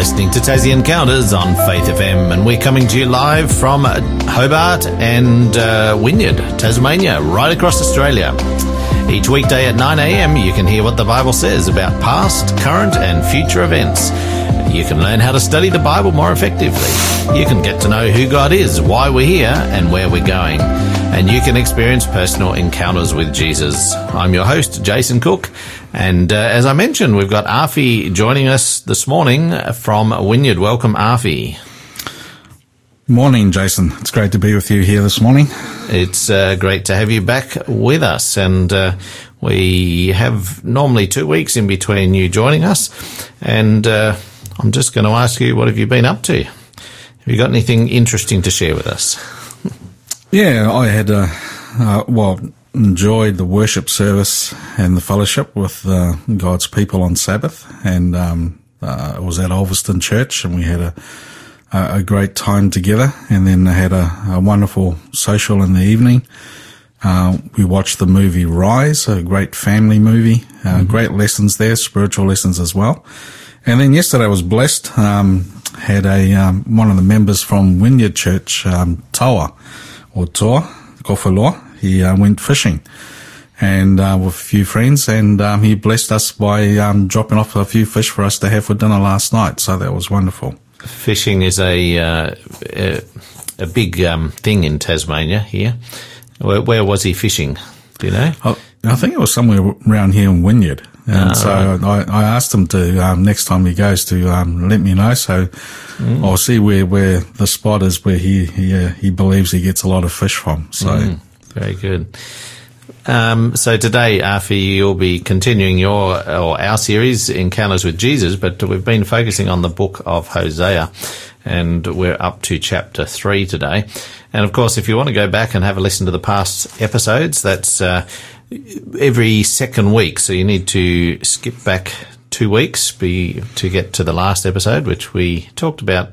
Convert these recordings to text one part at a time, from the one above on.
listening to Tassie Encounters on Faith FM, and we're coming to you live from Hobart and uh, Wynyard, Tasmania, right across Australia. Each weekday at 9am, you can hear what the Bible says about past, current, and future events. You can learn how to study the Bible more effectively. You can get to know who God is, why we're here, and where we're going. And you can experience personal encounters with Jesus. I'm your host, Jason Cook. And uh, as I mentioned, we've got Afi joining us this morning from Wynyard. Welcome, Afi. Morning, Jason. It's great to be with you here this morning. It's uh, great to have you back with us. And uh, we have normally two weeks in between you joining us. And uh, I'm just going to ask you, what have you been up to? Have you got anything interesting to share with us? Yeah, I had, uh, uh, well, enjoyed the worship service and the fellowship with uh, God's people on Sabbath. And um, uh, it was at Ulverstone Church, and we had a, a great time together. And then I had a, a wonderful social in the evening. Uh, we watched the movie Rise, a great family movie. Uh, mm-hmm. Great lessons there, spiritual lessons as well. And then yesterday I was blessed. Um, had a um, one of the members from Wynyard Church, um, Toa or Toa Kofaloa. He uh, went fishing and uh, with a few friends, and um, he blessed us by um, dropping off a few fish for us to have for dinner last night. So that was wonderful. Fishing is a uh, a, a, big um, thing in Tasmania here. Where, where, was he fishing? Do you know? I, I think it was somewhere around here in Wynyard. And so right. I, I, asked him to um, next time he goes to um, let me know. So mm. I'll see where, where the spot is where he he, uh, he believes he gets a lot of fish from. So mm, very good. Um, so today, Afi, you'll be continuing your or our series, Encounters with Jesus, but we've been focusing on the book of Hosea, and we're up to chapter three today. And of course, if you want to go back and have a listen to the past episodes, that's uh, every second week. So you need to skip back two weeks be, to get to the last episode, which we talked about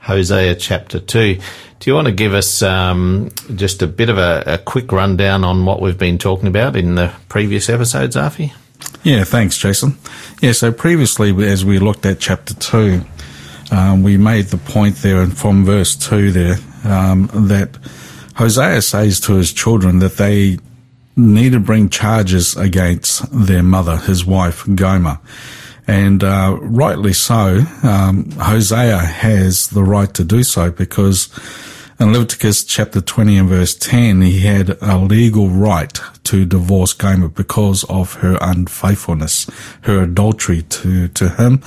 Hosea chapter 2. Do you want to give us um, just a bit of a, a, quick rundown on what we've been talking about in the previous episodes, Afi? Yeah, thanks, Jason. Yeah, so previously, as we looked at chapter 2, um, we made the point there and from verse 2 there um, that Hosea says to his children that they need to bring charges against their mother, his wife, Gomer. And uh, rightly so, um, Hosea has the right to do so because in Leviticus chapter 20 and verse 10, he had a legal right to divorce Gomer because of her unfaithfulness, her adultery to, to him,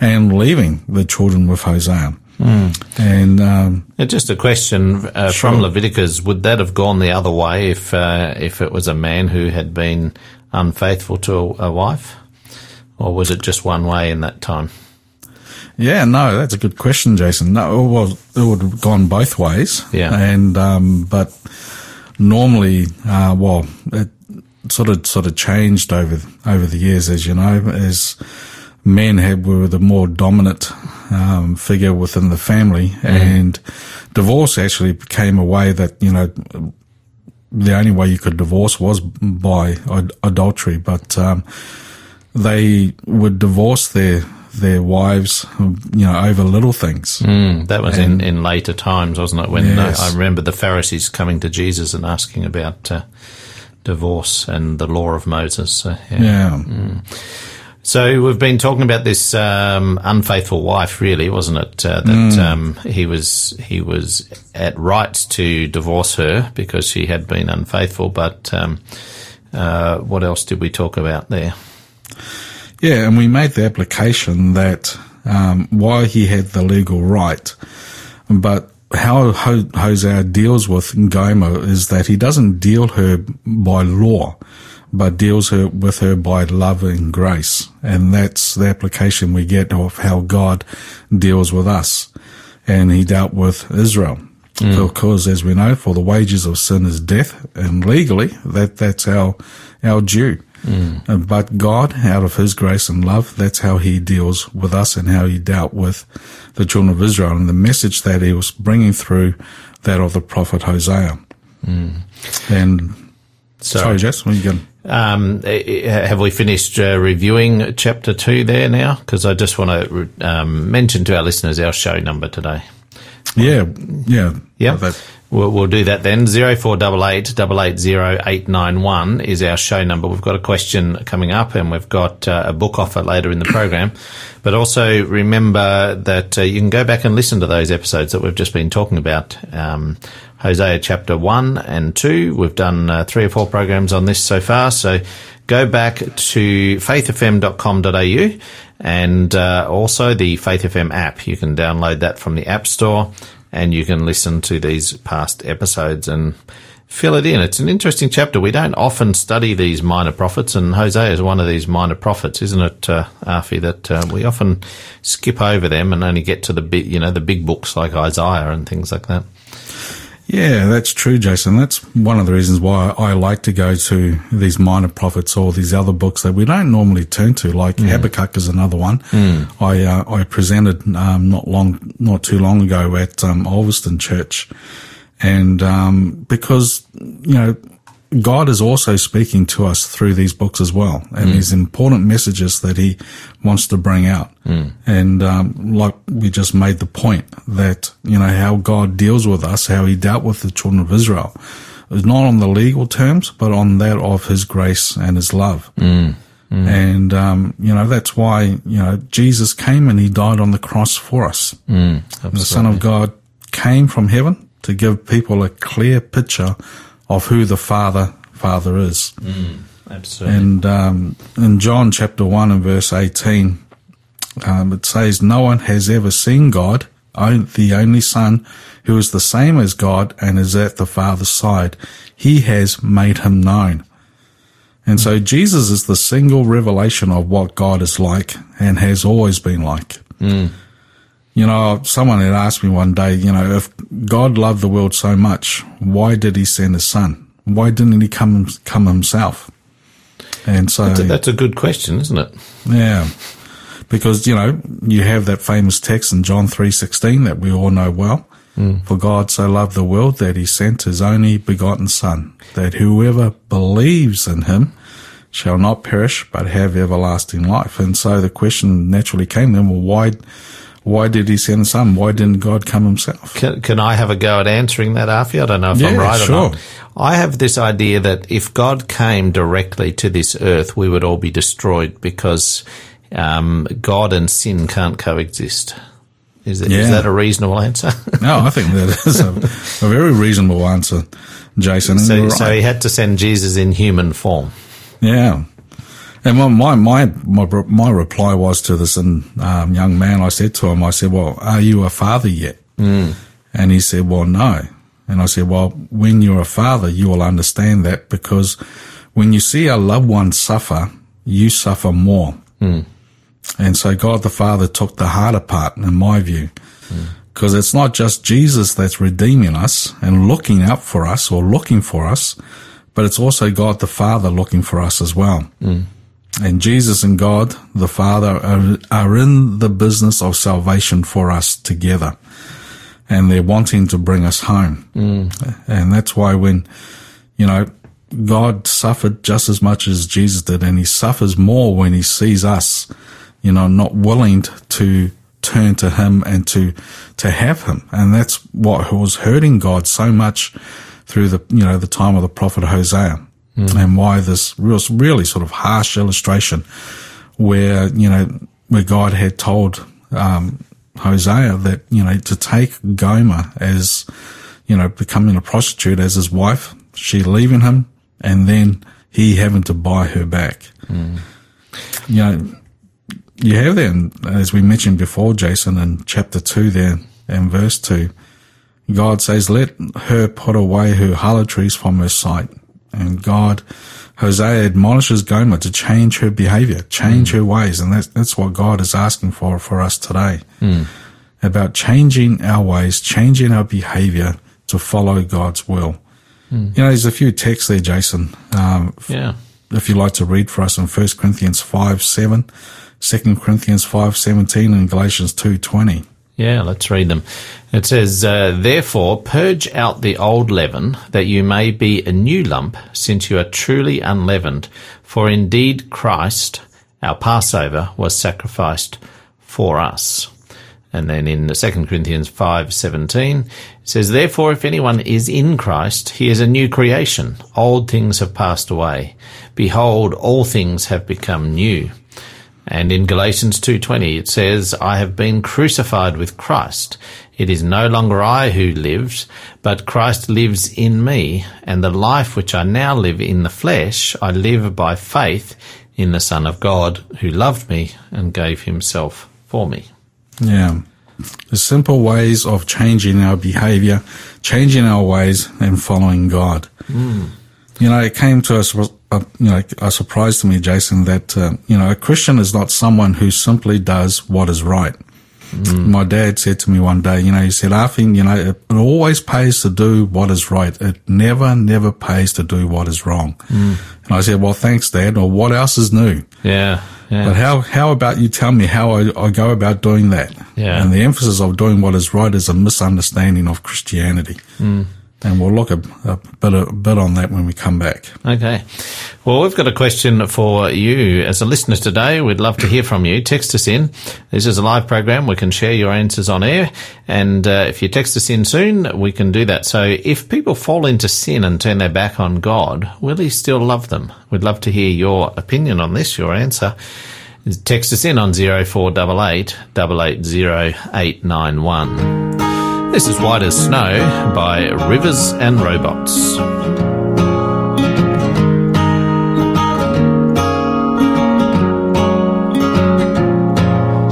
and leaving the children with Hosea. Mm. And um, just a question uh, sure. from Leviticus: Would that have gone the other way if uh, if it was a man who had been unfaithful to a, a, wife, or was it just one way in that time? Yeah, no, that's a good question, Jason. No, well, it would have gone both ways. Yeah, and um, but normally, uh, well, it sort of sort of changed over over the years, as you know, as men had were the more dominant um, figure within the family, mm. and divorce actually became a way that you know the only way you could divorce was by ad- adultery. But um, they would divorce their their wives, you know, over little things. Mm, that was and, in, in later times, wasn't it? When yes. I remember the Pharisees coming to Jesus and asking about uh, divorce and the law of Moses. So, yeah. yeah. Mm. So we've been talking about this um, unfaithful wife, really, wasn't it? Uh, that mm. um, he was he was at right to divorce her because she had been unfaithful. But um, uh, what else did we talk about there? Yeah, and we made the application that um, why he had the legal right, but how Hosea deals with Gomer is that he doesn't deal her by law but deals her, with her by love and grace. And that's the application we get of how God deals with us. And he dealt with Israel. Mm. Because as we know, for the wages of sin is death, and legally that, that's our, our due. Mm. But God, out of His grace and love, that's how He deals with us and how He dealt with the children of Israel and the message that He was bringing through that of the prophet Hosea. Mm. And Sorry, Jess, what you Um, eh, eh, have we finished uh, reviewing chapter two there now? Because I just want to um, mention to our listeners our show number today. Yeah, yeah, Yeah, That- we'll, we'll do that then. Zero four double eight double eight zero eight nine one is our show number. We've got a question coming up, and we've got uh, a book offer later in the program. But also remember that uh, you can go back and listen to those episodes that we've just been talking about. Um, Hosea chapter one and two. We've done uh, three or four programs on this so far. So go back to faithfm.com.au and uh, also the Faith FM app. You can download that from the App Store and you can listen to these past episodes and fill it in. It's an interesting chapter. We don't often study these minor prophets, and Hosea is one of these minor prophets, isn't it, uh, Afi? That uh, we often skip over them and only get to the big, you know, the big books like Isaiah and things like that. Yeah, that's true, Jason. That's one of the reasons why I like to go to these minor prophets or these other books that we don't normally turn to. Like Habakkuk is another one. I uh, I presented um, not long, not too long ago at um, Ulverstone Church, and um, because you know God is also speaking to us through these books as well, and mm. these important messages that He wants to bring out. Mm. And um, like we just made the point that you know how God deals with us, how He dealt with the children of Israel, is not on the legal terms, but on that of His grace and His love. Mm. And um, you know that's why you know Jesus came and He died on the cross for us. The Son of God came from heaven to give people a clear picture of who the Father Father is. Absolutely. And um, in John chapter 1 and verse 18, um, it says, No one has ever seen God, the only Son, who is the same as God and is at the Father's side. He has made him known. And so Jesus is the single revelation of what God is like and has always been like. You know, someone had asked me one day, you know, if God loved the world so much, why did he send his son? Why didn't he come, come himself? And so, That's a good question, isn't it? yeah, because, you know, you have that famous text in John 3.16 that we all know well. Hmm. For God so loved the world that he sent his only begotten son, that whoever believes in him shall not perish, but have everlasting life. And so the question naturally came then, well, why, why did he send son? Why didn't God come himself? Can, can I have a go at answering that, Afi? I don't know if I'm Yeah, right or sure. not. I have this idea that if God came directly to this earth, we would all be destroyed because um, God and sin can't coexist. Is, that is Yeah. that a reasonable answer? No, I think that is a, a very reasonable answer, Jason. So, you're so he had to send Jesus in human form. Yeah. And my, my, my, my, my reply was to this um, young man, I said to him, I said, well, are you a father yet? Mm. And he said, well, no. And I said, well, when you're a father, you will understand that because when you see a loved one suffer, you suffer more. And so God the Father took the harder part, in my view, because it's not just Jesus that's redeeming us and looking out for us or looking for us, but it's also God the Father looking for us as well. And Jesus and God the Father are, are in the business of salvation for us together. And they're wanting to bring us home. Mm. And that's why when, you know, God suffered just as much as Jesus did, and he suffers more when he sees us, you know, not willing to turn to him and to, to have him. And that's what was hurting God so much through the, you know, the time of the prophet Hosea. And why this real, really sort of harsh illustration where, you know, where God had told, um, Hosea that, you know, to take Gomer as, you know, becoming a prostitute as his wife, she leaving him, and then he having to buy her back. You know, you have then, as we mentioned before, Jason, in chapter 2 there, and verse 2, God says, let her put away her harlotries from her sight. And God, Hosea admonishes Gomer to change her behavior, change hmm. her ways. And that's, that's what God is asking for, for us today. Hmm. About changing our ways, changing our behavior to follow God's will. Hmm. You know, there's a few texts there, Jason. Um, Yeah. if you'd like to read for us in 1 Corinthians 5, 7, 2 Corinthians 5, 17, and Galatians 2, 20. Yeah, let's read them. It says, uh, Therefore, purge out the old leaven, that you may be a new lump, since you are truly unleavened. For indeed Christ, our Passover, was sacrificed for us. And then in 2 Corinthians 5:17 it says therefore if anyone is in Christ he is a new creation old things have passed away behold all things have become new and in Galatians 2:20 it says I have been crucified with Christ it is no longer I who lives but Christ lives in me and the life which I now live in the flesh I live by faith in the son of God who loved me and gave himself for me Yeah. The simple ways of changing our behavior, changing our ways, and following God. Hmm. You know, it came to us, uh, you know, a surprise to me, Jason, that, uh, you know, a Christian is not someone who simply does what is right. My dad said to me one day, you know, he said, Arfin, you know, it, it always pays to do what is right. It never, never pays to do what is wrong. And I said, well, thanks, Dad. Or what else is new? yeah yeah But how, how about you tell me how I, I go about doing that? Yeah. And the emphasis of doing what is right is a misunderstanding of Christianity. Hmm. And we'll look a, a bit a bit on that when we come back. Okay. Well, we've got a question for you as a listener today. We'd love to hear from you. Text us in. This is a live program. We can share your answers on air. And uh, if you text us in soon, we can do that. So if people fall into sin and turn their back on God, will he still love them? We'd love to hear your opinion on this, your answer. Text us in on 0488 880 This is White as Snow by Rivers and Robots.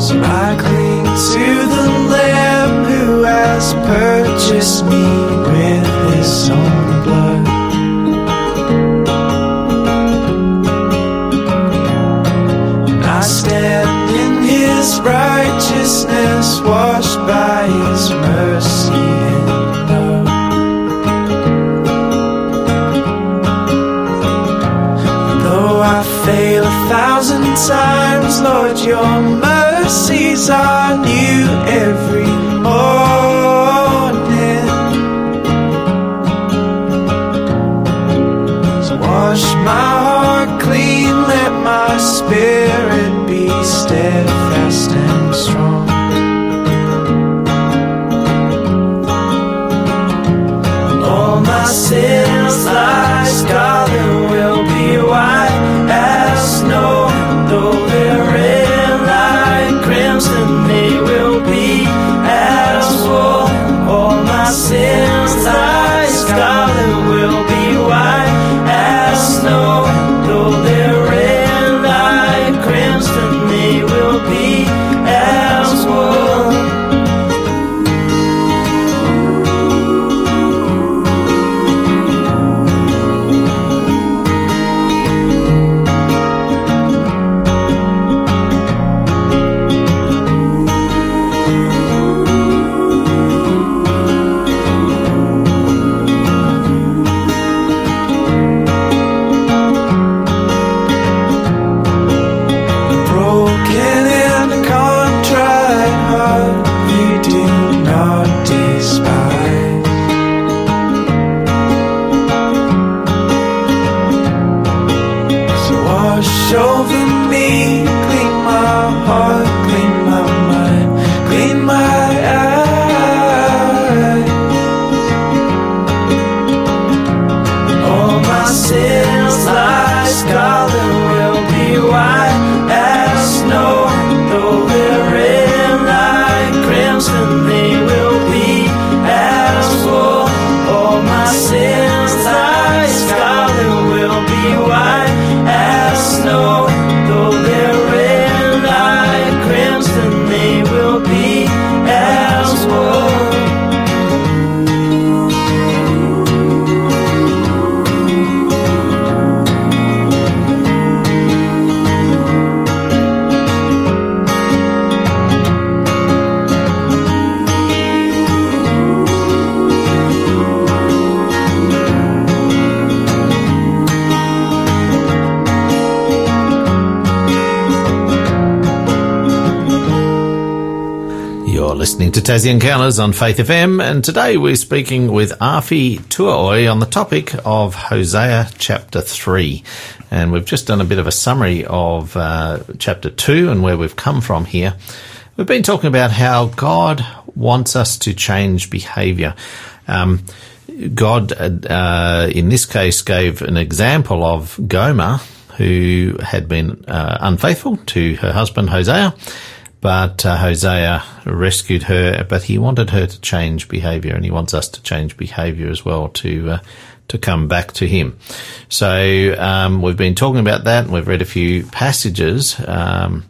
So I cling to the Lamb who has purchased me times, Lord, your mercies are new Tassie Encounters on Faith FM, and today we're speaking with Afi Tuaoi on the topic of Hosea chapter 3. And we've just done a bit of a summary of uh, chapter 2 and where we've come from here. We've been talking about how God wants us to change behaviour. Um, God, uh, in this case, gave an example of Gomer, who had been uh, unfaithful to her husband Hosea but uh, Hosea rescued her, but he wanted her to change behavior, and he wants us to change behavior as well to uh, to come back to him. So um, we've been talking about that, and we've read a few passages, um,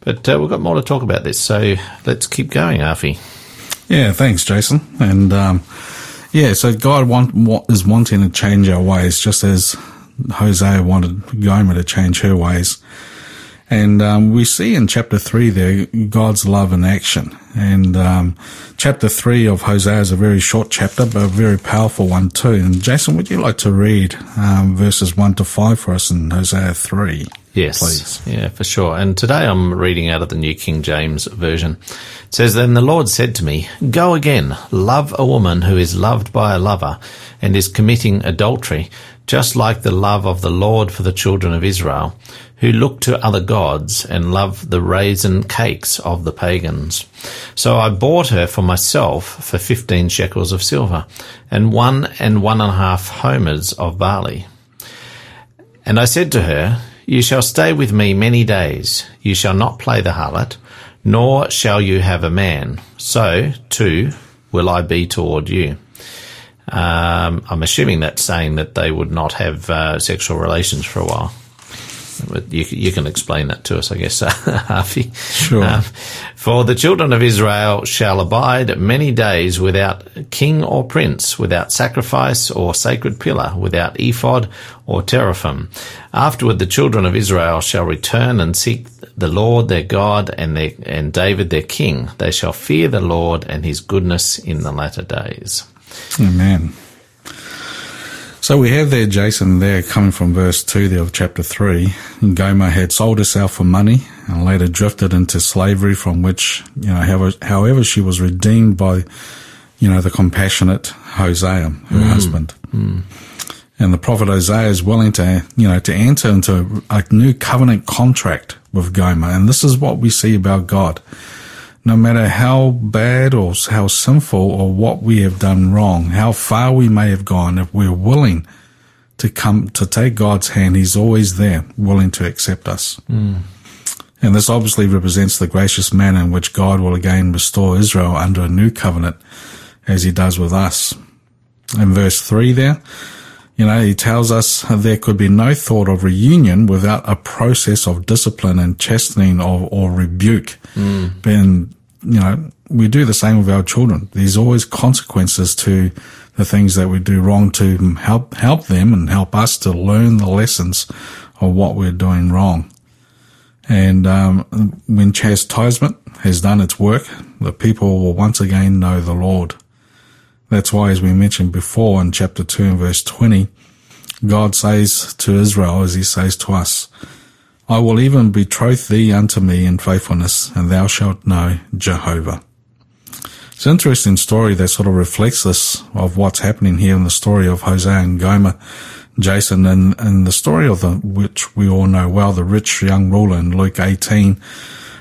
but uh, we've got more to talk about this. So let's keep going, Afi. Yeah, thanks, Jason. And um, yeah, so God want, is wanting to change our ways, just as Hosea wanted Gomer to change her ways. And um, we see in chapter three there God's love in action. And um, chapter three of Hosea is a very short chapter, but a very powerful one too. And Jason, would you like to read um, verses one to five for us in Hosea three? Yes, please. Yeah, for sure. And today I'm reading out of the New King James Version. It says, Then the Lord said to me, Go again, love a woman who is loved by a lover and is committing adultery, just like the love of the Lord for the children of Israel who look to other gods and love the raisin cakes of the pagans. So I bought her for myself for fifteen shekels of silver, and one and one and a half homers of barley. And I said to her, You shall stay with me many days. You shall not play the harlot, nor shall you have a man. So, too, will I be toward you. Um, I'm assuming that's saying that they would not have uh, sexual relations for a while. But you, you can explain that to us, I guess, Harvey. Sure. Um, For the children of Israel shall abide many days without king or prince, without sacrifice or sacred pillar, without ephod or teraphim. Afterward, the children of Israel shall return and seek the Lord their God and their, and David their king. They shall fear the Lord and his goodness in the latter days. Amen. So we have there Jason there coming from verse 2 there of chapter 3. Gomer had sold herself for money and later drifted into slavery from which, you know, however, however she was redeemed by, you know, the compassionate Hosea, her mm. husband. Mm. And the prophet Hosea is willing to, you know, to enter into a new covenant contract with Gomer. And this is what we see about God no matter how bad or how sinful or what we have done wrong, how far we may have gone, if we're willing to come to take God's hand, He's always there, willing to accept us. Mm. And this obviously represents the gracious manner in which God will again restore Israel under a new covenant, as He does with us. In verse three, there, you know, He tells us there could be no thought of reunion without a process of discipline and chastening or, or rebuke. Mm. Being you know, we do the same with our children. There's always consequences to the things that we do wrong to help help them and help us to learn the lessons of what we're doing wrong. And um, when chastisement has done its work, the people will once again know the Lord. That's why, as we mentioned before in chapter 2 and verse 20, God says to Israel as he says to us, I will even betroth thee unto me in faithfulness, and thou shalt know Jehovah. It's an interesting story that sort of reflects this of what's happening here in the story of Hosea and Gomer, Jason, and, and the story of the, which we all know well, the rich young ruler in Luke 18,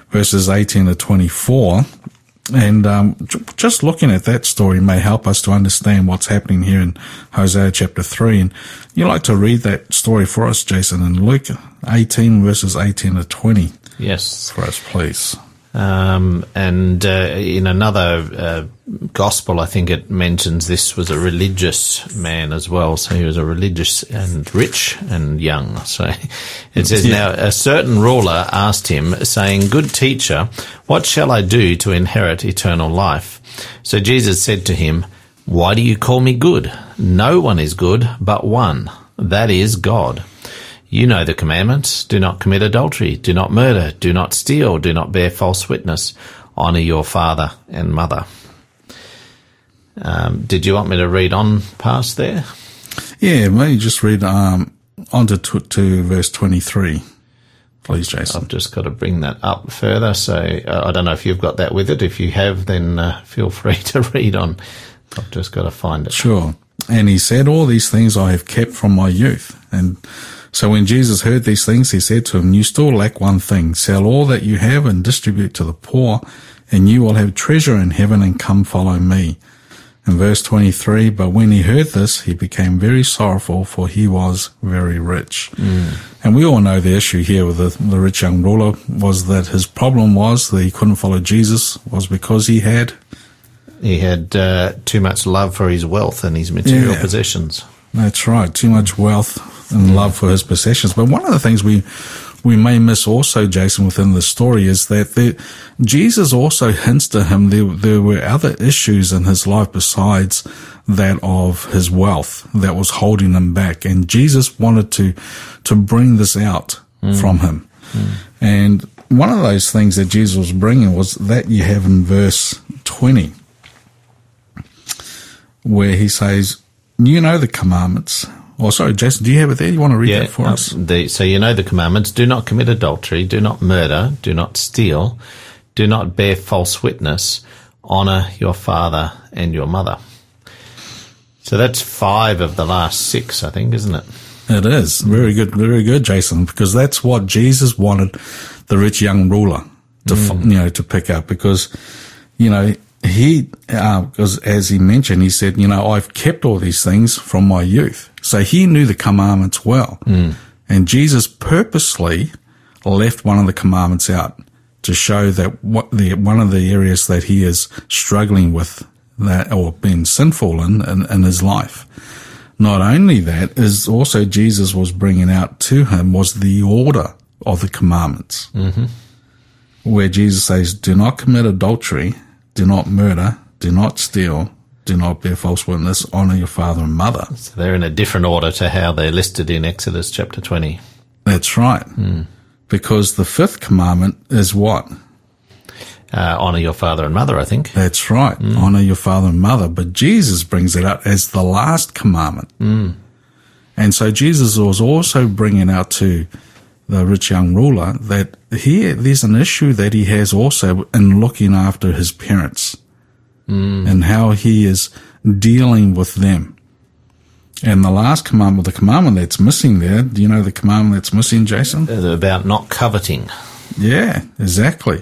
verses 18 to 24. And um, just looking at that story may help us to understand what's happening here in Hosea chapter 3. And you like to read that story for us, Jason, in Luke 18, verses 18 to 20. Yes. For us, please. Um, and uh, in another uh, gospel, I think it mentions this was a religious man as well. So he was a religious and rich and young. So it says, yeah. Now a certain ruler asked him, saying, Good teacher, what shall I do to inherit eternal life? So Jesus said to him, Why do you call me good? No one is good but one, that is God. You know the commandments. Do not commit adultery. Do not murder. Do not steal. Do not bear false witness. Honor your father and mother. Um, did you want me to read on past there? Yeah, maybe just read um, on to, to verse 23 Please, Jason. I've just got to bring that up further. So uh, I don't know if you've got that with it. If you have, then uh, feel free to read on. I've just got to find it. Sure. And he said, All these things I have kept from my youth. And so when Jesus heard these things, he said to him, You still lack one thing. Sell all that you have and distribute to the poor, and you will have treasure in heaven, and come follow me. In verse 23, but when he heard this, he became very sorrowful, for he was very rich. And we all know the issue here with the, the rich young ruler was that his problem was that he couldn't follow Jesus was because he had He had uh, too much love for his wealth and his material Yeah. possessions. That's right. Too much wealth and love for his possessions. But one of the things we we may miss also, Jason, within the story is that there, Jesus also hints to him there, there were other issues in his life besides that of his wealth that was holding him back. And Jesus wanted to, to bring this out mm. from him. Mm. And one of those things that Jesus was bringing was that you have in verse 20 where he says, "You know the commandments." Oh, sorry, Jason, do you have it there? You want to read that for uh, us? the, so you know the commandments: do not commit adultery, do not murder, do not steal, do not bear false witness, honor your father and your mother. So that's five of the last six, I think, isn't it? It is very good, very good, Jason, because that's what Jesus wanted the rich young ruler to, f you know, to pick up. Because, you know, he, because as he mentioned, he said, you know, I've kept all these things from my youth, so he knew the commandments well, and Jesus purposely left one of the commandments out to show that what the one of the areas that he is struggling with that or being sinful in, in in his life. Not only that is also Jesus was bringing out to him was the order of the commandments, mm-hmm. where Jesus says, "Do not commit adultery, do not murder, do not steal." Do not bear false witness. Honor your father and mother. So they're in a different order to how they're listed in Exodus chapter 20. That's right. Hmm. Because the fifth commandment is what? Uh, honor your father and mother, I think. That's right. Hmm. Honor your father and mother. But Jesus brings it up as the last commandment. Hmm. And so Jesus was also bringing out to the rich young ruler that here there's an issue that he has also in looking after his parents and how he is dealing with them. And the last commandment, the commandment that's missing there, do you know the commandment that's missing, Jason? About not coveting. Yeah, exactly.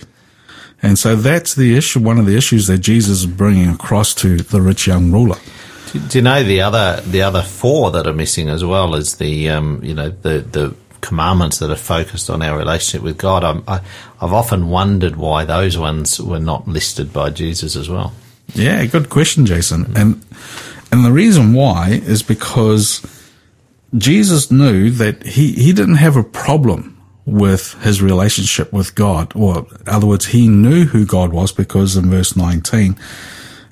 And so that's the issue, one of the issues that Jesus is bringing across to the rich young ruler. Do, do you know the other the other four that are missing as well is the um, you know the the commandments that are focused on our relationship with God. I'm, I, I've often wondered why those ones were not listed by Jesus as well. Yeah, good question, Jason. And and the reason why is because Jesus knew that he, he didn't have a problem with his relationship with God, or in other words, he knew who God was because in verse 19,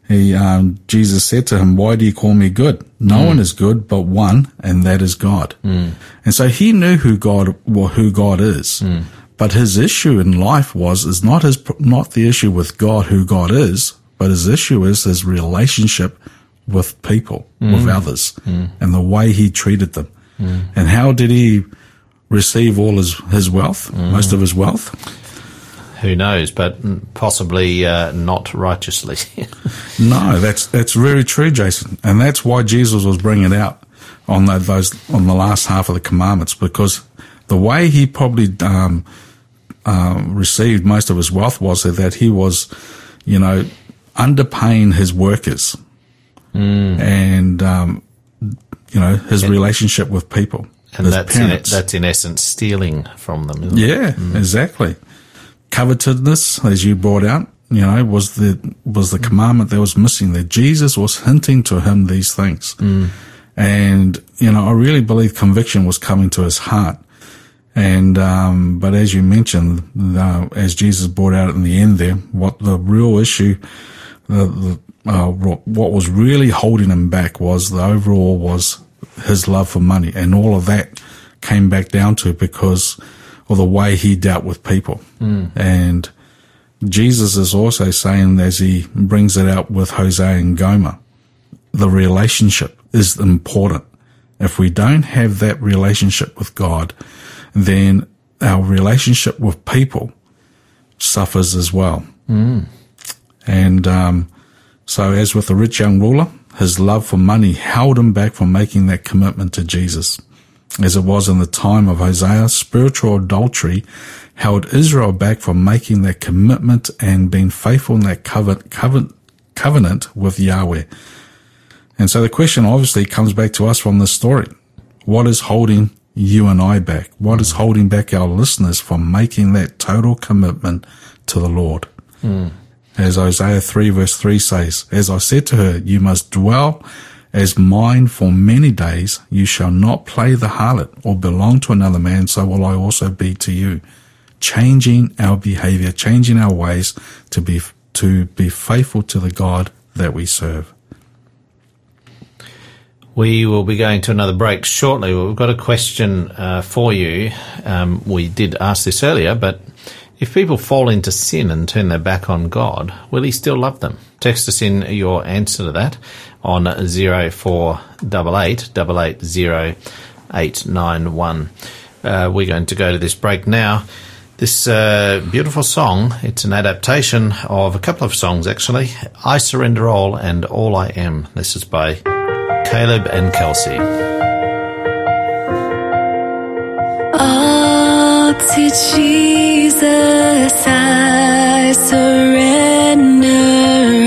he, um, Jesus said to him, why do you call me good? No hmm. one is good but one, and that is God. Hmm. And so he knew who God, well, who God is. Hmm. But his issue in life was, is not his, not the issue with God, who God is, but his issue is his relationship with people, with others, and the way he treated them. And how did he receive all his, his wealth, most of his wealth? Who knows? But mm, possibly uh, not righteously. No, that's that's very true, Jason, and that's why Jesus was bringing it out on the, those on the last half of the commandments because the way he probably um, um, received most of his wealth was that he was, you know, underpaying his workers, and um, you know his relationship with people, and that's in, that's in essence stealing from them. Isn't it? Yeah, exactly. Covetousness, as you brought out, you know, was the was the commandment that was missing. That Jesus was hinting to him these things, and you know, I really believe conviction was coming to his heart. And um, but as you mentioned, uh, as Jesus brought out in the end there, what the real issue, the, the uh, what was really holding him back was the overall was his love for money, and all of that came back down to because of the way he dealt with people. And Jesus is also saying, as he brings it out with Hosea and Gomer, the relationship is important. If we don't have that relationship with God, then our relationship with people suffers as well. Mm. And um, so, as with the rich young ruler, his love for money held him back from making that commitment to Jesus. As it was in the time of Hosea, spiritual adultery held Israel back from making that commitment and being faithful in that covenant, covenant, covenant with Yahweh. And so the question obviously comes back to us from this story. What is holding you and I back? What is holding back our listeners from making that total commitment to the Lord? Mm. As Isaiah 3 verse 3 says, As I said to her, you must dwell as mine for many days. You shall not play the harlot or belong to another man. So will I also be to you. Changing our behavior, changing our ways to be, to be faithful to the God that we serve. We will be going to another break shortly. We've got a question uh, for you. Um, we did ask this earlier, but if people fall into sin and turn their back on God, will He still love them? Text us in your answer to that on 0488 880 uh, we're going to go to this break now. This uh, beautiful song, it's an adaptation of a couple of songs actually. I Surrender All and All I Am. This is by Caleb and Kelsey. All to Jesus I surrender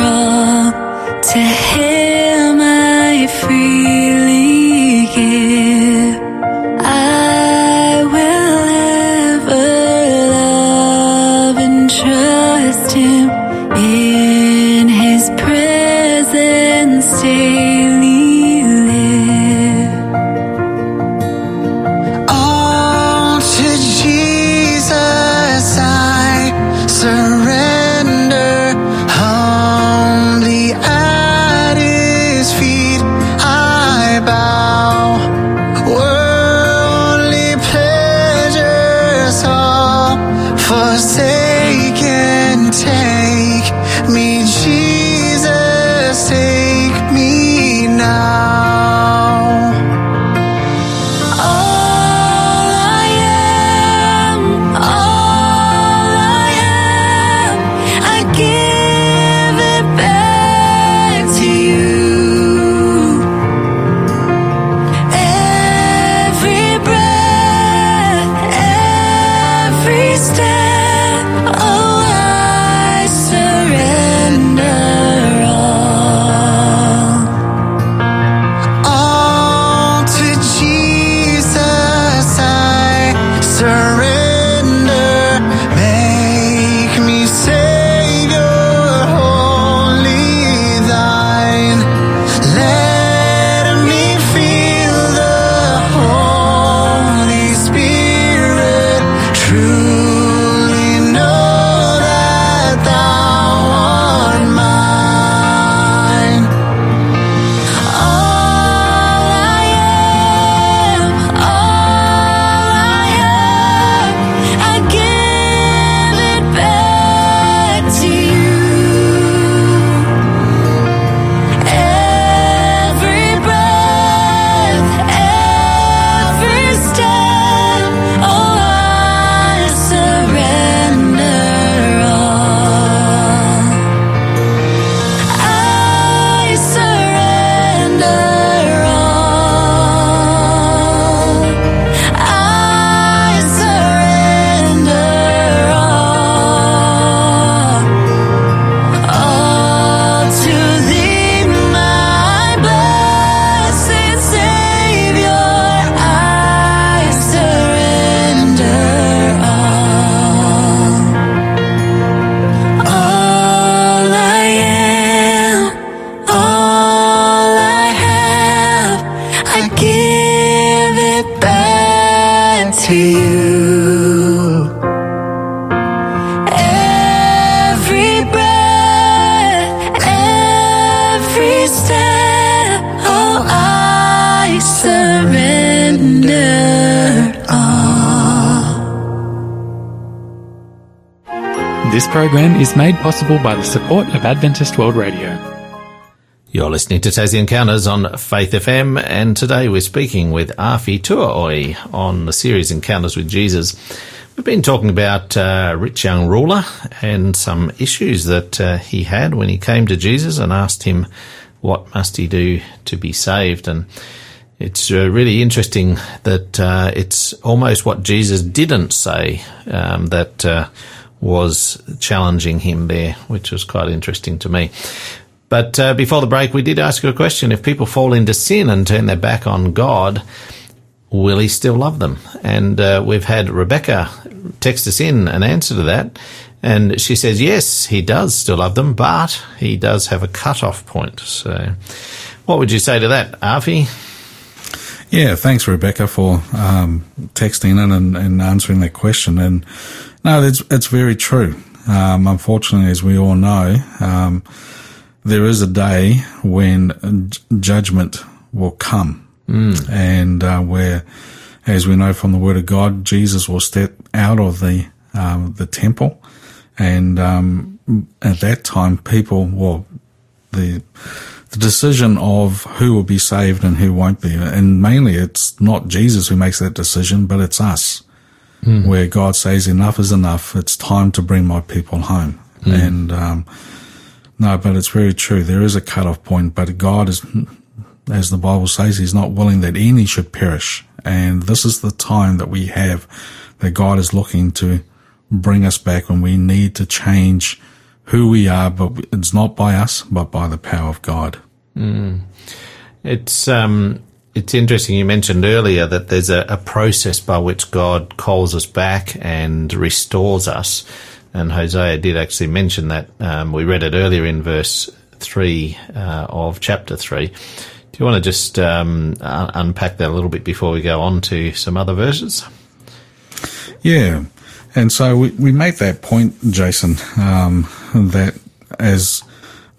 all to Him I made possible by the support of Adventist World Radio. You're listening to Tassie Encounters on Faith FM, and today we're speaking with Afi Tuaoi on the series Encounters with Jesus. We've been talking about uh, rich young ruler and some issues that uh, he had when he came to Jesus and asked him, "What must he do to be saved?" And it's uh, really interesting that uh, it's almost what Jesus didn't say um, that uh, was challenging him there, which was quite interesting to me. But uh, before the break, we did ask a question: If people fall into sin and turn their back on God, will He still love them? And uh, we've had Rebecca text us in an answer to that, and she says yes, He does still love them, but He does have a cut-off point. So, what would you say to that, Afi? Yeah, thanks, Rebecca, for um, texting in and, and answering that question. And no, it's it's very true. Um, unfortunately, as we all know, um, there is a day when judgment will come, mm. and uh, where, as we know from the Word of God, Jesus will step out of the um, the temple, and um, at that time, people will the the decision of who will be saved and who won't be. And mainly it's not Jesus who makes that decision, but it's us. Mm. Where God says enough is enough. It's time to bring my people home. Mm. And, um, no, but it's very true. There is a cutoff point, but God is, as the Bible says, He's not willing that any should perish. And this is the time that we have that God is looking to bring us back when we need to change who we are, but it's not by us, but by the power of God. Mm. It's um, it's interesting. You mentioned earlier that there's a, a, process by which God calls us back and restores us, and Hosea did actually mention that. Um, we read it earlier in verse three uh, of chapter three. Do you want to just um, un- unpack that a little bit before we go on to some other verses? Yeah. And so we, we make that point, Jason, um, that as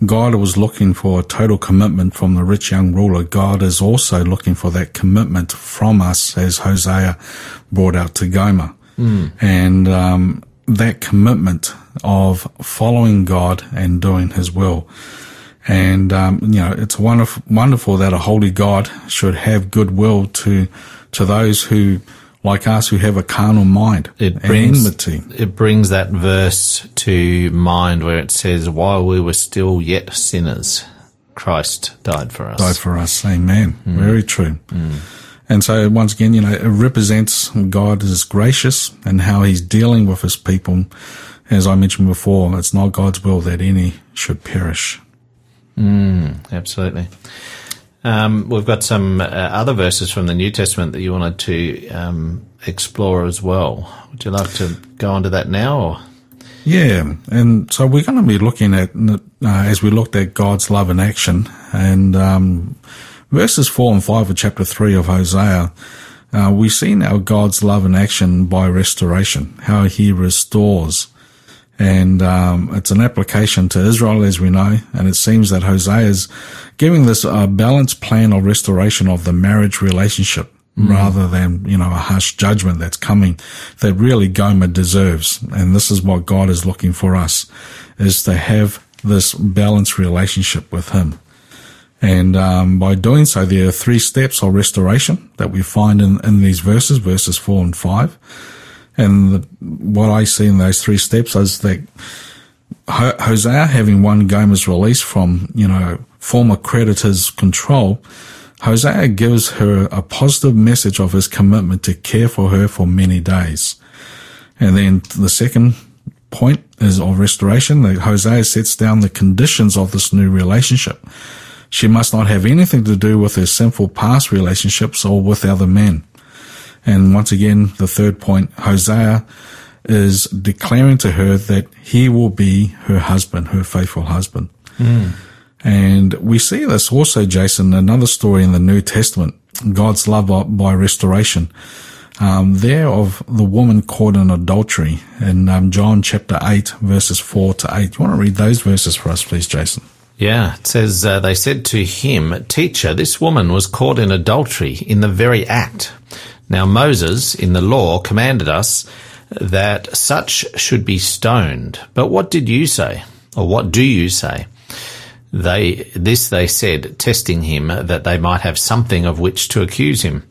God was looking for a total commitment from the rich young ruler, God is also looking for that commitment from us as Hosea brought out to Gomer. Mm. And um, that commitment of following God and doing his will. And, um, you know, it's wonderful, wonderful that a holy God should have goodwill to, to those who like us who have a carnal mind it brings, enmity. It brings that verse to mind where it says, while we were still yet sinners, Christ died for us. Died for us. Amen. Mm. Very true. Mm. And so once again, you know, it represents God as gracious and how he's dealing with his people. As I mentioned before, it's not God's will that any should perish. Mm, absolutely. Um, we've got some uh, other verses from the New Testament that you wanted to um, explore as well. Would you like to go on to that now? Or? Yeah, and so we're going to be looking at, uh, as we looked at God's love in action, and um, verses 4 and 5 of chapter 3 of Hosea, uh, we see now God's love in action by restoration, how he restores and um, it's an application to Israel, as we know. And it seems that Hosea is giving this a uh, balanced plan of restoration of the marriage relationship. Mm. Rather than, you know, a harsh judgment that's coming that really Gomer deserves. And this is what God is looking for us, is to have this balanced relationship with Him. And um, by doing so, there are three steps of restoration that we find in, in these verses, verses four and five. And the, what I see in those three steps is that Hosea having won Gomer's release from, you know, former creditors' control, Hosea gives her a positive message of his commitment to care for her for many days. And then the second point is of restoration that Hosea sets down the conditions of this new relationship. She must not have anything to do with her sinful past relationships or with other men. And once again, the third point, Hosea is declaring to her that he will be her husband, her faithful husband. Mm. And we see this also, Jason, another story in the New Testament, God's love by restoration. Um, there of the woman caught in adultery in um, John chapter 8, verses 4 to 8. You want to read those verses for us, please, Jason? Yeah, it says, uh, They said to him, Teacher, this woman was caught in adultery in the very act. Now Moses in the law commanded us that such should be stoned. But what did you say? Or what do you say? They, this they said, testing him that they might have something of which to accuse him.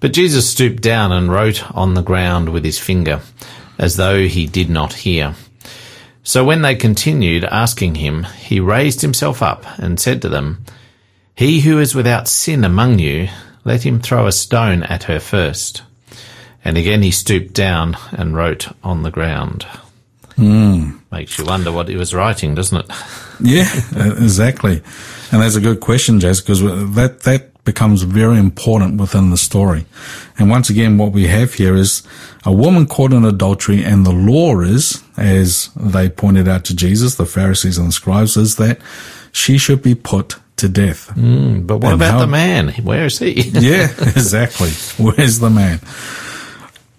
But Jesus stooped down and wrote on the ground with his finger. as though he did not hear. So when they continued asking him, he raised himself up and said to them, He who is without sin among you, let him throw a stone at her first. And again he stooped down and wrote on the ground. Makes you wonder what he was writing, doesn't it? Yeah, uh, exactly. And that's a good question, Jess, because that, that becomes very important within the story. And once again, what we have here is a woman caught in adultery and the law is, as they pointed out to Jesus, the Pharisees and the scribes, is that she should be put to death. But what And about how- the man? Where is he? yeah, exactly. Where's the man?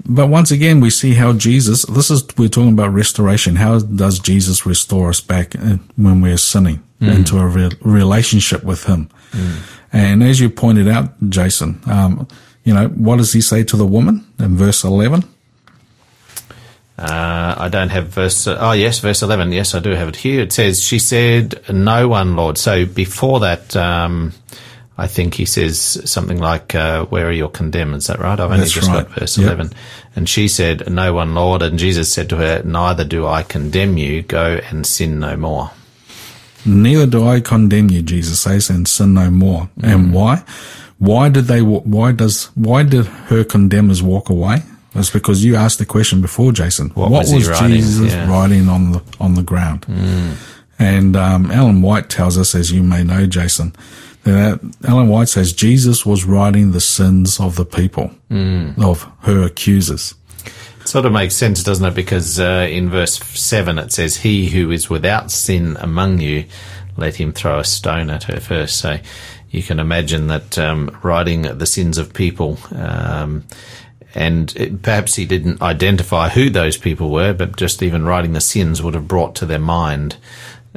But once again, we see how Jesus, this is, we're talking about restoration. How does Jesus restore us back uh, when we're sinning into a re- relationship with Him? And as you pointed out, Jason, um, you know, what does He say to the woman in verse 11? Uh, I don't have verse. oh, yes, verse 11. Yes, I do have it here. It says, She said, No one, Lord. So before that, um, I think he says something like, uh, Where are your condemned? Is that right? I've only That's just right. got verse Yep. 11. And she said, No one, Lord. And Jesus said to her, Neither do I condemn you. Go and sin no more. Neither do I condemn you, Jesus says, and sin no more. Mm. And why? Why did they, why does, why did her condemners walk away? It's because you asked the question before, Jason. What was he writing? Jesus Yeah. writing on the, on the ground? And, um, Ellen White tells us, as you may know, Jason, that Ellen White says Jesus was writing the sins of the people, of her accusers. It sort of makes sense, doesn't it? Because uh, in verse 7 it says, He who is without sin among you, let him throw a stone at her first. So you can imagine that um, writing the sins of people, um, and it, perhaps he didn't identify who those people were, but just even writing the sins would have brought to their mind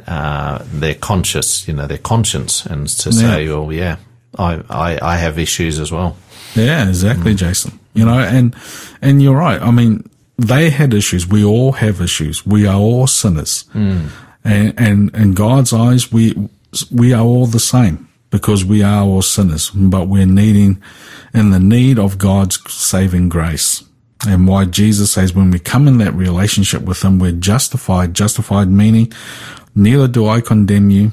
uh, their conscious, you know, their conscience, and to say, "Well, yeah, I, I, I have issues as well." Yeah, exactly, Mm. Jason. You know, and and you're right. I mean, they had issues. We all have issues. We are all sinners, Mm. and and in God's eyes, we we are all the same because we are all sinners. But we're needing in the need of God's saving grace. And why Jesus says when we come in that relationship with Him, we're justified. Justified meaning, neither do I condemn you.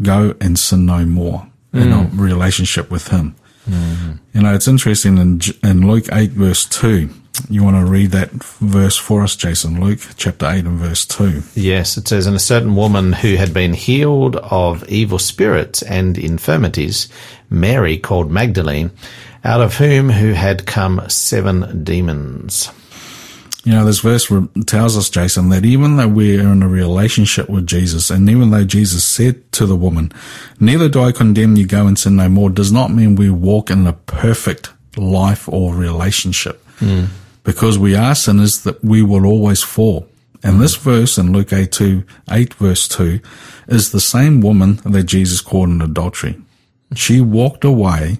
Go and sin no more in a mm. relationship with Him. Mm. You know, it's interesting in, in Luke 8 verse 2. You want to read that verse for us, Jason? Luke chapter 8 and verse 2. Yes, it says, and a certain woman who had been healed of evil spirits and infirmities, Mary called Magdalene, out of whom who had come seven demons. You know, this verse tells us, Jason, that even though we're in a relationship with Jesus, and even though Jesus said to the woman, neither do I condemn you, go and sin no more, does not mean we walk in a perfect life or relationship. Hmm. Because we are sinners that we will always fall. And this verse in Luke 8, 2, 8 verse 2 is the same woman that Jesus called in adultery. She walked away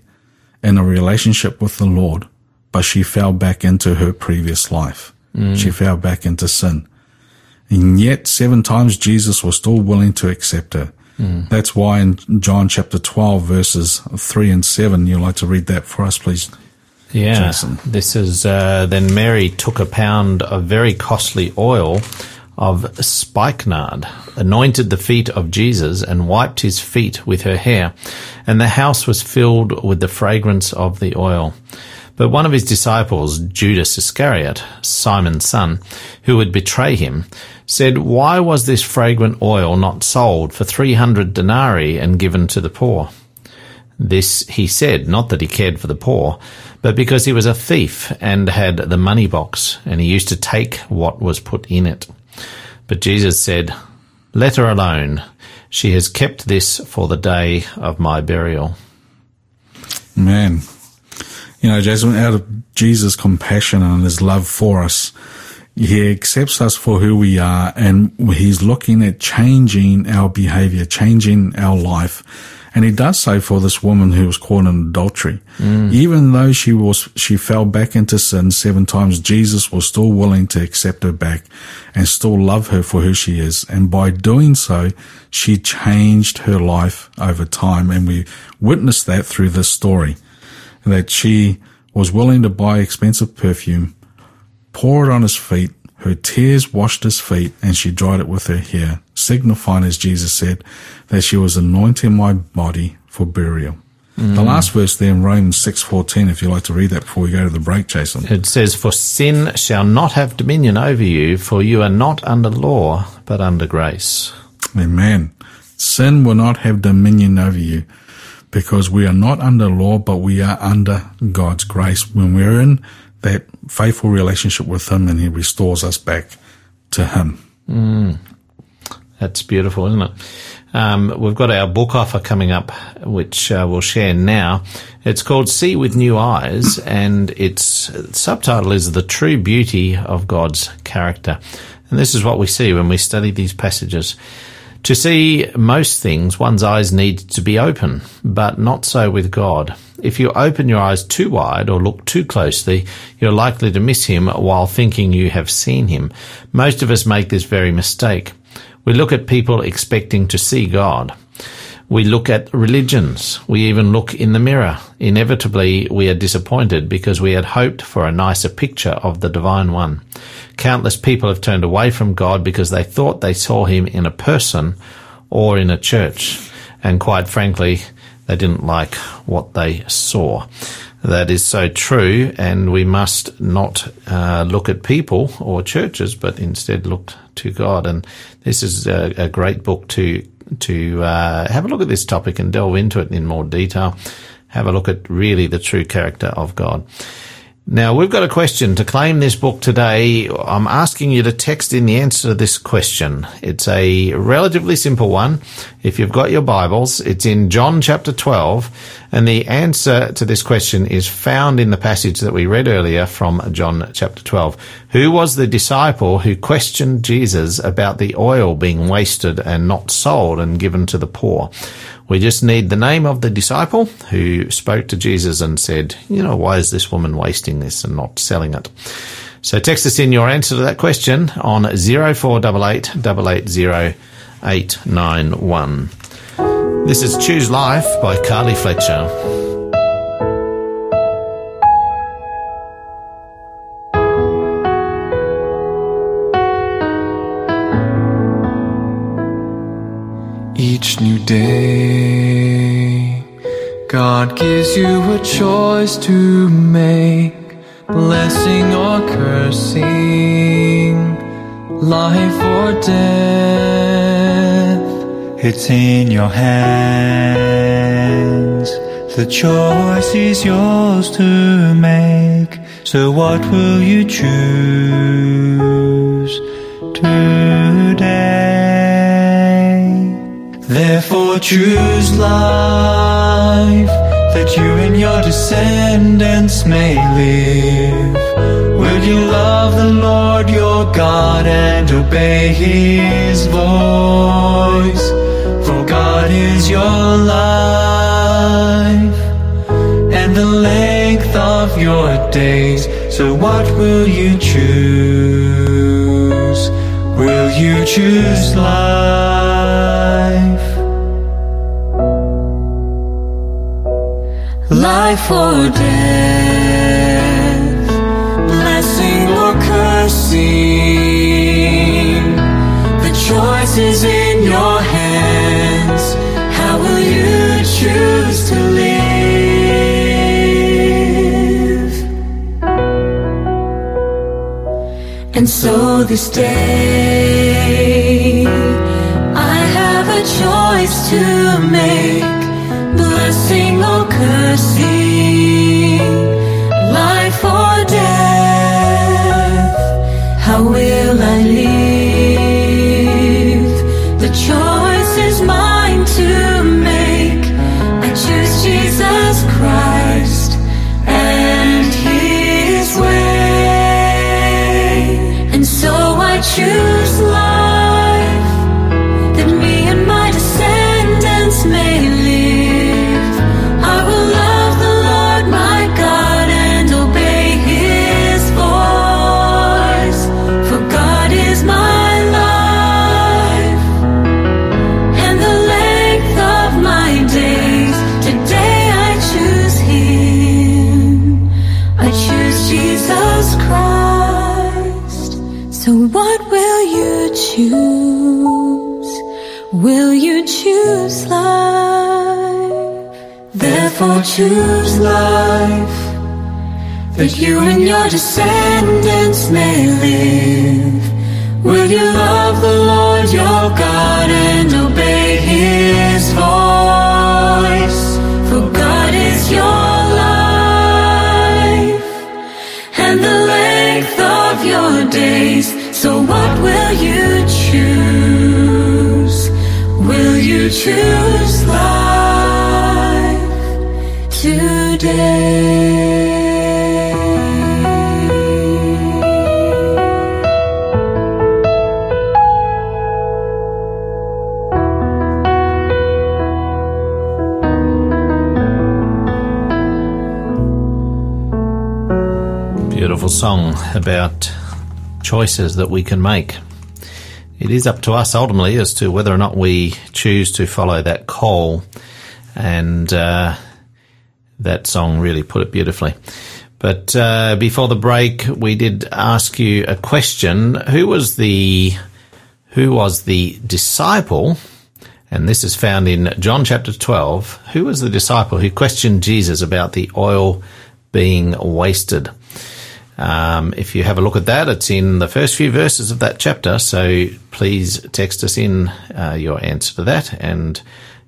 in a relationship with the Lord, but she fell back into her previous life. Mm. She fell back into sin. And yet seven times Jesus was still willing to accept her. Mm. That's why in John chapter 12 verses 3 and 7, you'd like to read that for us, please. Yeah. Jason. This is, uh, then Mary took a pound of very costly oil of spikenard, anointed the feet of Jesus, and wiped his feet with her hair. And the house was filled with the fragrance of the oil. But one of his disciples, Judas Iscariot, Simon's son, who would betray him, said, Why was this fragrant oil not sold for three hundred denarii and given to the poor? This he said, not that he cared for the poor, but because he was a thief and had the money box, and he used to take what was put in it. But Jesus said, Let her alone. She has kept this for the day of my burial. Man, you know, Jason, out of Jesus' compassion and his love for us, he accepts us for who we are and he's looking at changing our behavior, changing our life. And he does so for this woman who was caught in adultery. Even though she was, she fell back into sin seven times, Jesus was still willing to accept her back and still love her for who she is. And by doing so, she changed her life over time. And we witnessed that through this story that she was willing to buy expensive perfume, pour it on his feet, Her tears washed his feet, and she dried it with her hair, signifying, as Jesus said, that she was anointing my body for burial. The mm. last verse there in Romans 6.14, if you'd like to read that before we go to the break, Jason. It says, For sin shall not have dominion over you, for you are not under law, but under grace. Amen. Sin will not have dominion over you because we are not under law, but we are under God's grace when we're in that faithful relationship with Him and He restores us back to Him. That's beautiful, isn't it? Um, we've got our book offer coming up, which uh, we'll share now. It's called See with New Eyes, and its subtitle is The True Beauty of God's Character. And this is what we see when we study these passages. To see most things, one's eyes need to be open, but not so with God. If you open your eyes too wide or look too closely, you're likely to miss Him while thinking you have seen Him. Most of us make this very mistake. We look at people expecting to see God. We look at religions. We even look in the mirror. Inevitably, we are disappointed because we had hoped for a nicer picture of the Divine One. Countless people have turned away from God because they thought they saw Him in a person or in a church. And quite frankly, they didn't like what they saw. That is so true, and we must not uh, look at people or churches, but instead look to God. And this is a, a great book to to uh, have a look at this topic and delve into it in more detail. Have a look at really the true character of God. Now, we've got a question to claim this book today. I'm asking you to text in the answer to this question. It's a relatively simple one. If you've got your Bibles, it's in John chapter 12, and the answer to this question is found in the passage that we read earlier from John chapter 12. Who was the disciple who questioned Jesus about the oil being wasted and not sold and given to the poor? We just need the name of the disciple who spoke to Jesus and said, you know, why is this woman wasting this and not selling it? So text us in your answer to that question on 0488 880 891. This is Choose Life by Carly Fletcher. Each new day, God gives you a choice to make blessing or cursing, life or death. It's in your hands. The choice is yours to make. So what will you choose today? Therefore choose life that you and your descendants may live. Will you love the Lord your God and obey his voice? Is your life and the length of your days. So what will you choose? Will you choose life? Life or death, blessing or cursing. The choice is in And so this day, I have a choice to make. Blessing or cursing, Will you choose life? Therefore choose life that you and your descendants may live. Will you love the Lord your God and obey his voice? For God is your life and the length of your days. So what will you choose? Will you choose life today? Beautiful song about choices that we can make. It is up to us ultimately as to whether or not we choose to follow that call, and uh, that song really put it beautifully. But uh, before the break, we did ask you a question: Who was the who was the disciple? And this is found in John chapter 12. Who was the disciple who questioned Jesus about the oil being wasted? Um, if you have a look at that, it's in the first few verses of that chapter. So please text us in uh, your answer to that, and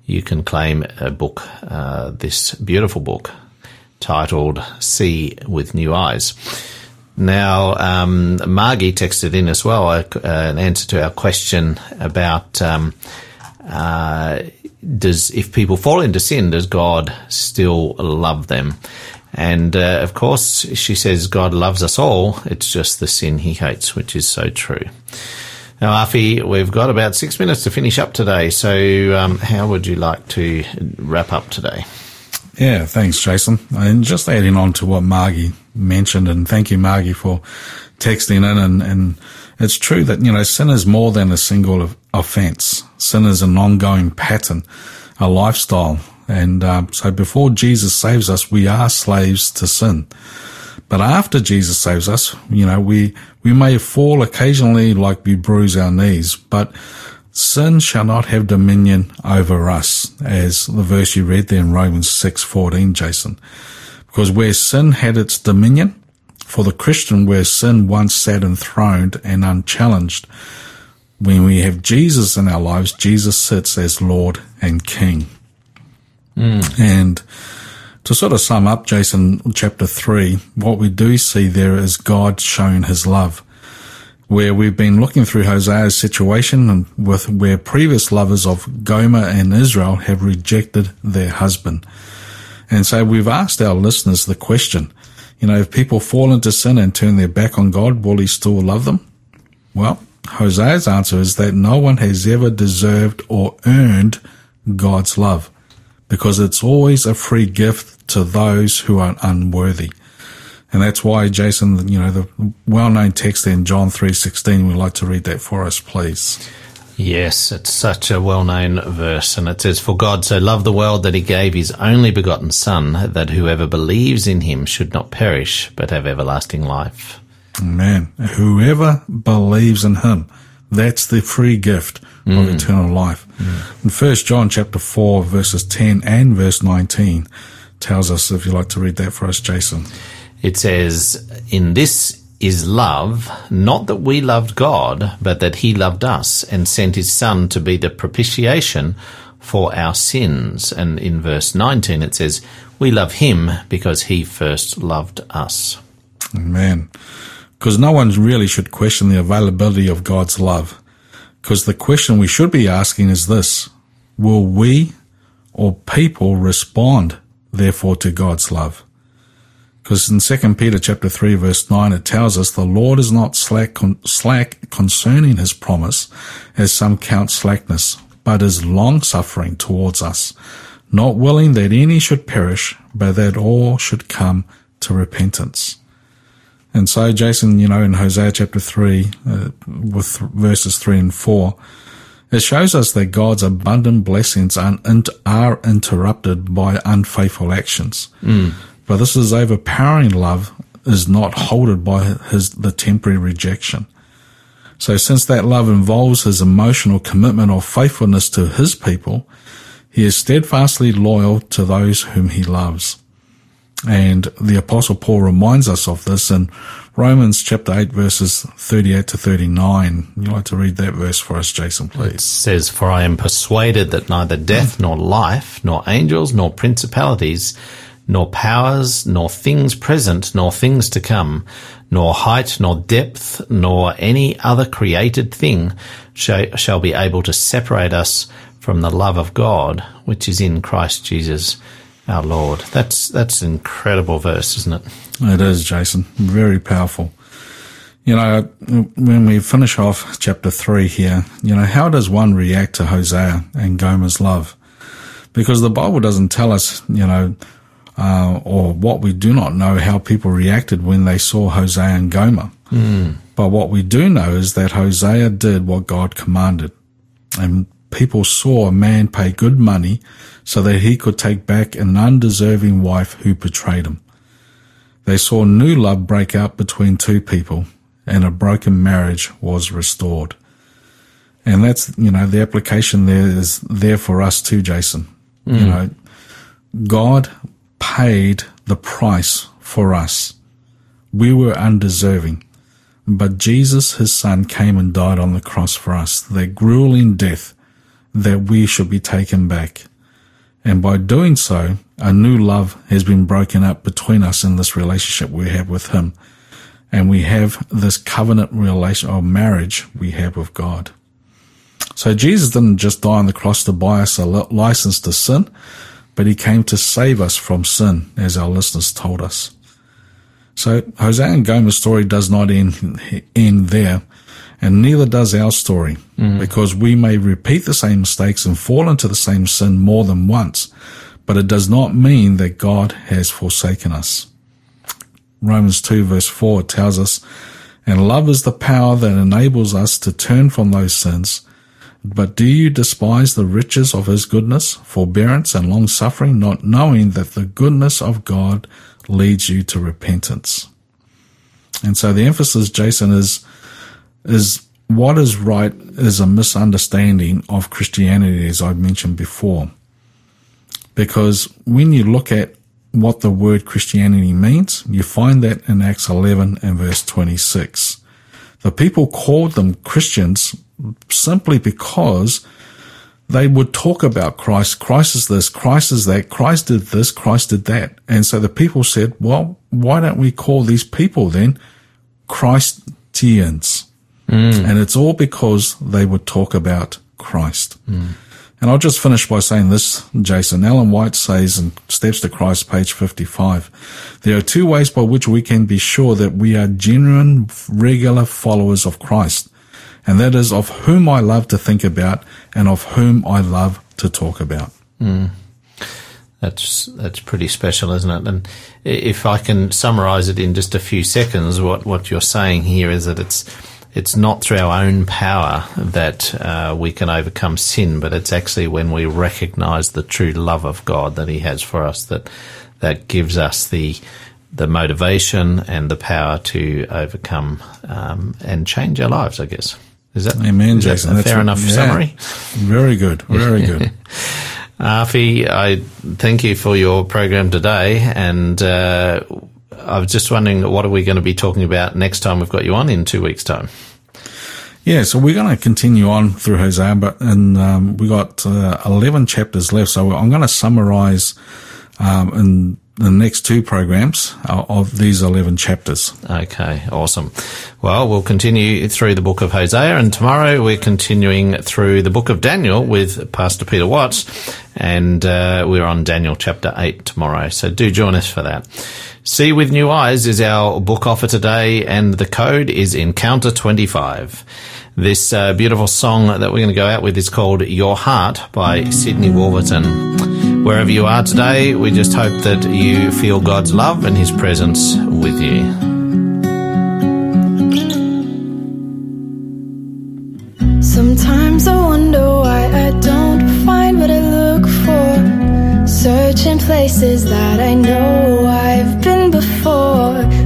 you can claim a book, uh, this beautiful book titled "See with New Eyes." Now, um, Margie texted in as well a, an answer to our question about um, uh, does if people fall into sin, does God still love them? And uh, of course, she says God loves us all. It's just the sin he hates, which is so true. Now, Afi, we've got about six minutes to finish up today. So, um, how would you like to wrap up today? Yeah, thanks, Jason. And just adding on to what Margie mentioned, and thank you, Margie, for texting in. And, and it's true that, you know, sin is more than a single offense. Sin is an ongoing pattern, a lifestyle. And uh, so before Jesus saves us, we are slaves to sin. But after Jesus saves us, you know, we, we may fall occasionally like we bruise our knees, but sin shall not have dominion over us, as the verse you read there in Romans 6:14, Jason. Because where sin had its dominion, for the Christian where sin once sat enthroned and unchallenged, when we have Jesus in our lives, Jesus sits as Lord and King. Mm. And to sort of sum up, Jason, chapter three, what we do see there is God showing his love. Where we've been looking through Hosea's situation and with where previous lovers of Gomer and Israel have rejected their husband. And so we've asked our listeners the question, you know, if people fall into sin and turn their back on God, will he still love them? Well, Hosea's answer is that no one has ever deserved or earned God's love because it's always a free gift to those who are unworthy. And that's why, Jason, you know, the well-known text in John 3.16, we'd like to read that for us, please. Yes, it's such a well known verse, and it says, For God so loved the world that he gave his only begotten Son, that whoever believes in him should not perish, but have everlasting life. Man, whoever believes in him, that's the free gift of mm. eternal life. Mm. In First John chapter 4, verses 10 and verse 19 tells us, if you'd like to read that for us, Jason. It says, In this is love, not that we loved God, but that he loved us and sent his Son to be the propitiation for our sins. And in verse 19 it says, We love him because he first loved us. Man, because no one really should question the availability of God's love. Because the question we should be asking is this Will we or people respond, therefore, to God's love? Because in 2 Peter chapter 3 verse 9 it tells us the Lord is not slack, con- slack concerning his promise as some count slackness, but is long suffering towards us, not willing that any should perish, but that all should come to repentance. And so, Jason, you know, in Hosea chapter 3, uh, with verses 3 and 4, it shows us that God's abundant blessings are, are interrupted by unfaithful actions. But this is overpowering love is not halted by his, the temporary rejection. So since that love involves his emotional commitment or faithfulness to his people, he is steadfastly loyal to those whom he loves. And the apostle Paul reminds us of this in Romans chapter 8 verses 38 to 39. You'd like to read that verse for us, Jason, It please. says, For I am persuaded that neither death nor life, nor angels, nor principalities, nor powers, nor things present, nor things to come, nor height, nor depth, nor any other created thing shall, shall be able to separate us from the love of God, which is in Christ Jesus our Lord. That's, that's an incredible verse, isn't it? It is, Jason. Very powerful. You know, when we finish off chapter three here, you know, how does one react to Hosea and Gomer's love? Because the Bible doesn't tell us, you know, uh, or what we do not know how people reacted when they saw Hosea and Gomer. But what we do know is that Hosea did what God commanded. And people saw a man pay good money so that he could take back an undeserving wife who betrayed him. They saw new love break out between two people and a broken marriage was restored. And that's, you know, the application there is there for us too, Jason. You hmm. know, God paid the price for us. We were undeserving. But Jesus, his son, came and died on the cross for us, that grueling death that we should be taken back. And by doing so, a new love has been broken up between us in this relationship we have with him. And we have this covenant relation or marriage we have with God. So Jesus didn't just die on the cross to buy us a license to sin, but he came to save us from sin, as our listeners told us. So Hosea and Gomer's story does not end, end there, and neither does our story, mm-hmm. because we may repeat the same mistakes and fall into the same sin more than once, but it does not mean that God has forsaken us. Romans 2 verse 4 tells us, and love is the power that enables us to turn from those sins. But do you despise the riches of his goodness, forbearance, and long suffering, not knowing that the goodness of God leads you to repentance? And so the emphasis, Jason, is is what is right is a misunderstanding of Christianity, as I mentioned before. Because when you look at what the word Christianity means, you find that in Acts 11 and verse 26. The people called them Christians simply because they would talk about Christ. Christ is this, Christ is that, Christ did this, Christ did that. And so the people said, well, why don't we call these people then Christians? Mm. And it's all because they would talk about Christ. Mm. And I'll just finish by saying this, Jason. Ellen White says in Steps to Christ, page 55, there are two ways by which we can be sure that we are genuine, regular followers of Christ. And that is of whom I love to think about and of whom I love to talk about. Mm. That's that's pretty special, isn't it? And if I can summarise it in just a few seconds, what what you're saying here is that it's it's not through our own power that uh, we can overcome sin, but it's actually when we recognise the true love of God that He has for us that that gives us the the motivation and the power to overcome um, and change our lives. I guess is that Amen, is that Jason. a That's fair enough yeah. summary? Very good. Very good. Afi, I thank you for your program today, and uh, I was just wondering what are we going to be talking about next time we've got you on in two weeks' time? Yeah, so we're going to continue on through Hosea, but and um, we got uh, eleven chapters left. So I'm going to summarize um, in the next two programs uh, of these eleven chapters. Okay, awesome. Well, we'll continue through the book of Hosea, and tomorrow we're continuing through the book of Daniel with Pastor Peter Watts, and uh, we're on Daniel chapter 8 tomorrow. So do join us for that. See with New Eyes is our book offer today, and the code is Encounter 25. This uh, beautiful song that we're going to go out with is called Your Heart by Sydney Wolverton. Wherever you are today, we just hope that you feel God's love and His presence with you. Sometimes I wonder why I don't find what I look for. Searching places that I know.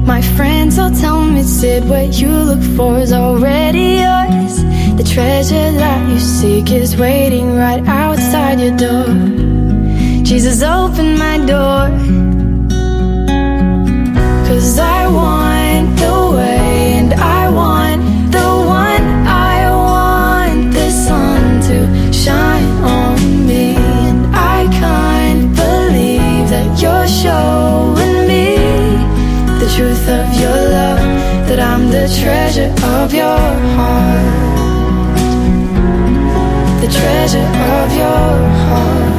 My friends all tell me, Sid, what you look for is already yours. The treasure that you seek is waiting right outside your door. Jesus, open my door. Cause I want of your love. That I'm the treasure of your heart. The treasure of your heart.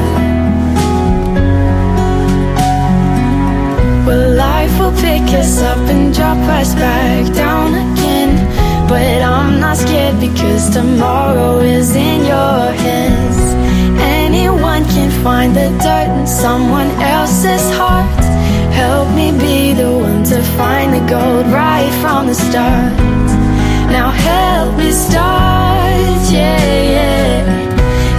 Well, life will pick us up and drop us back down again. But I'm not scared because tomorrow is in your hands. Anyone can find the dirt in someone else's heart. Help me be the one to find the gold right from the start. Now help me start, yeah, yeah.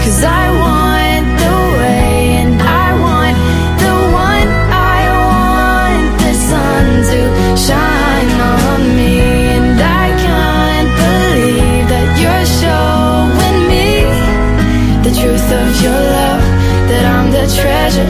Cause I want the way and I want the one. I want the sun to shine on me. And I can't believe that you're showing me the truth of your love. That I'm the treasure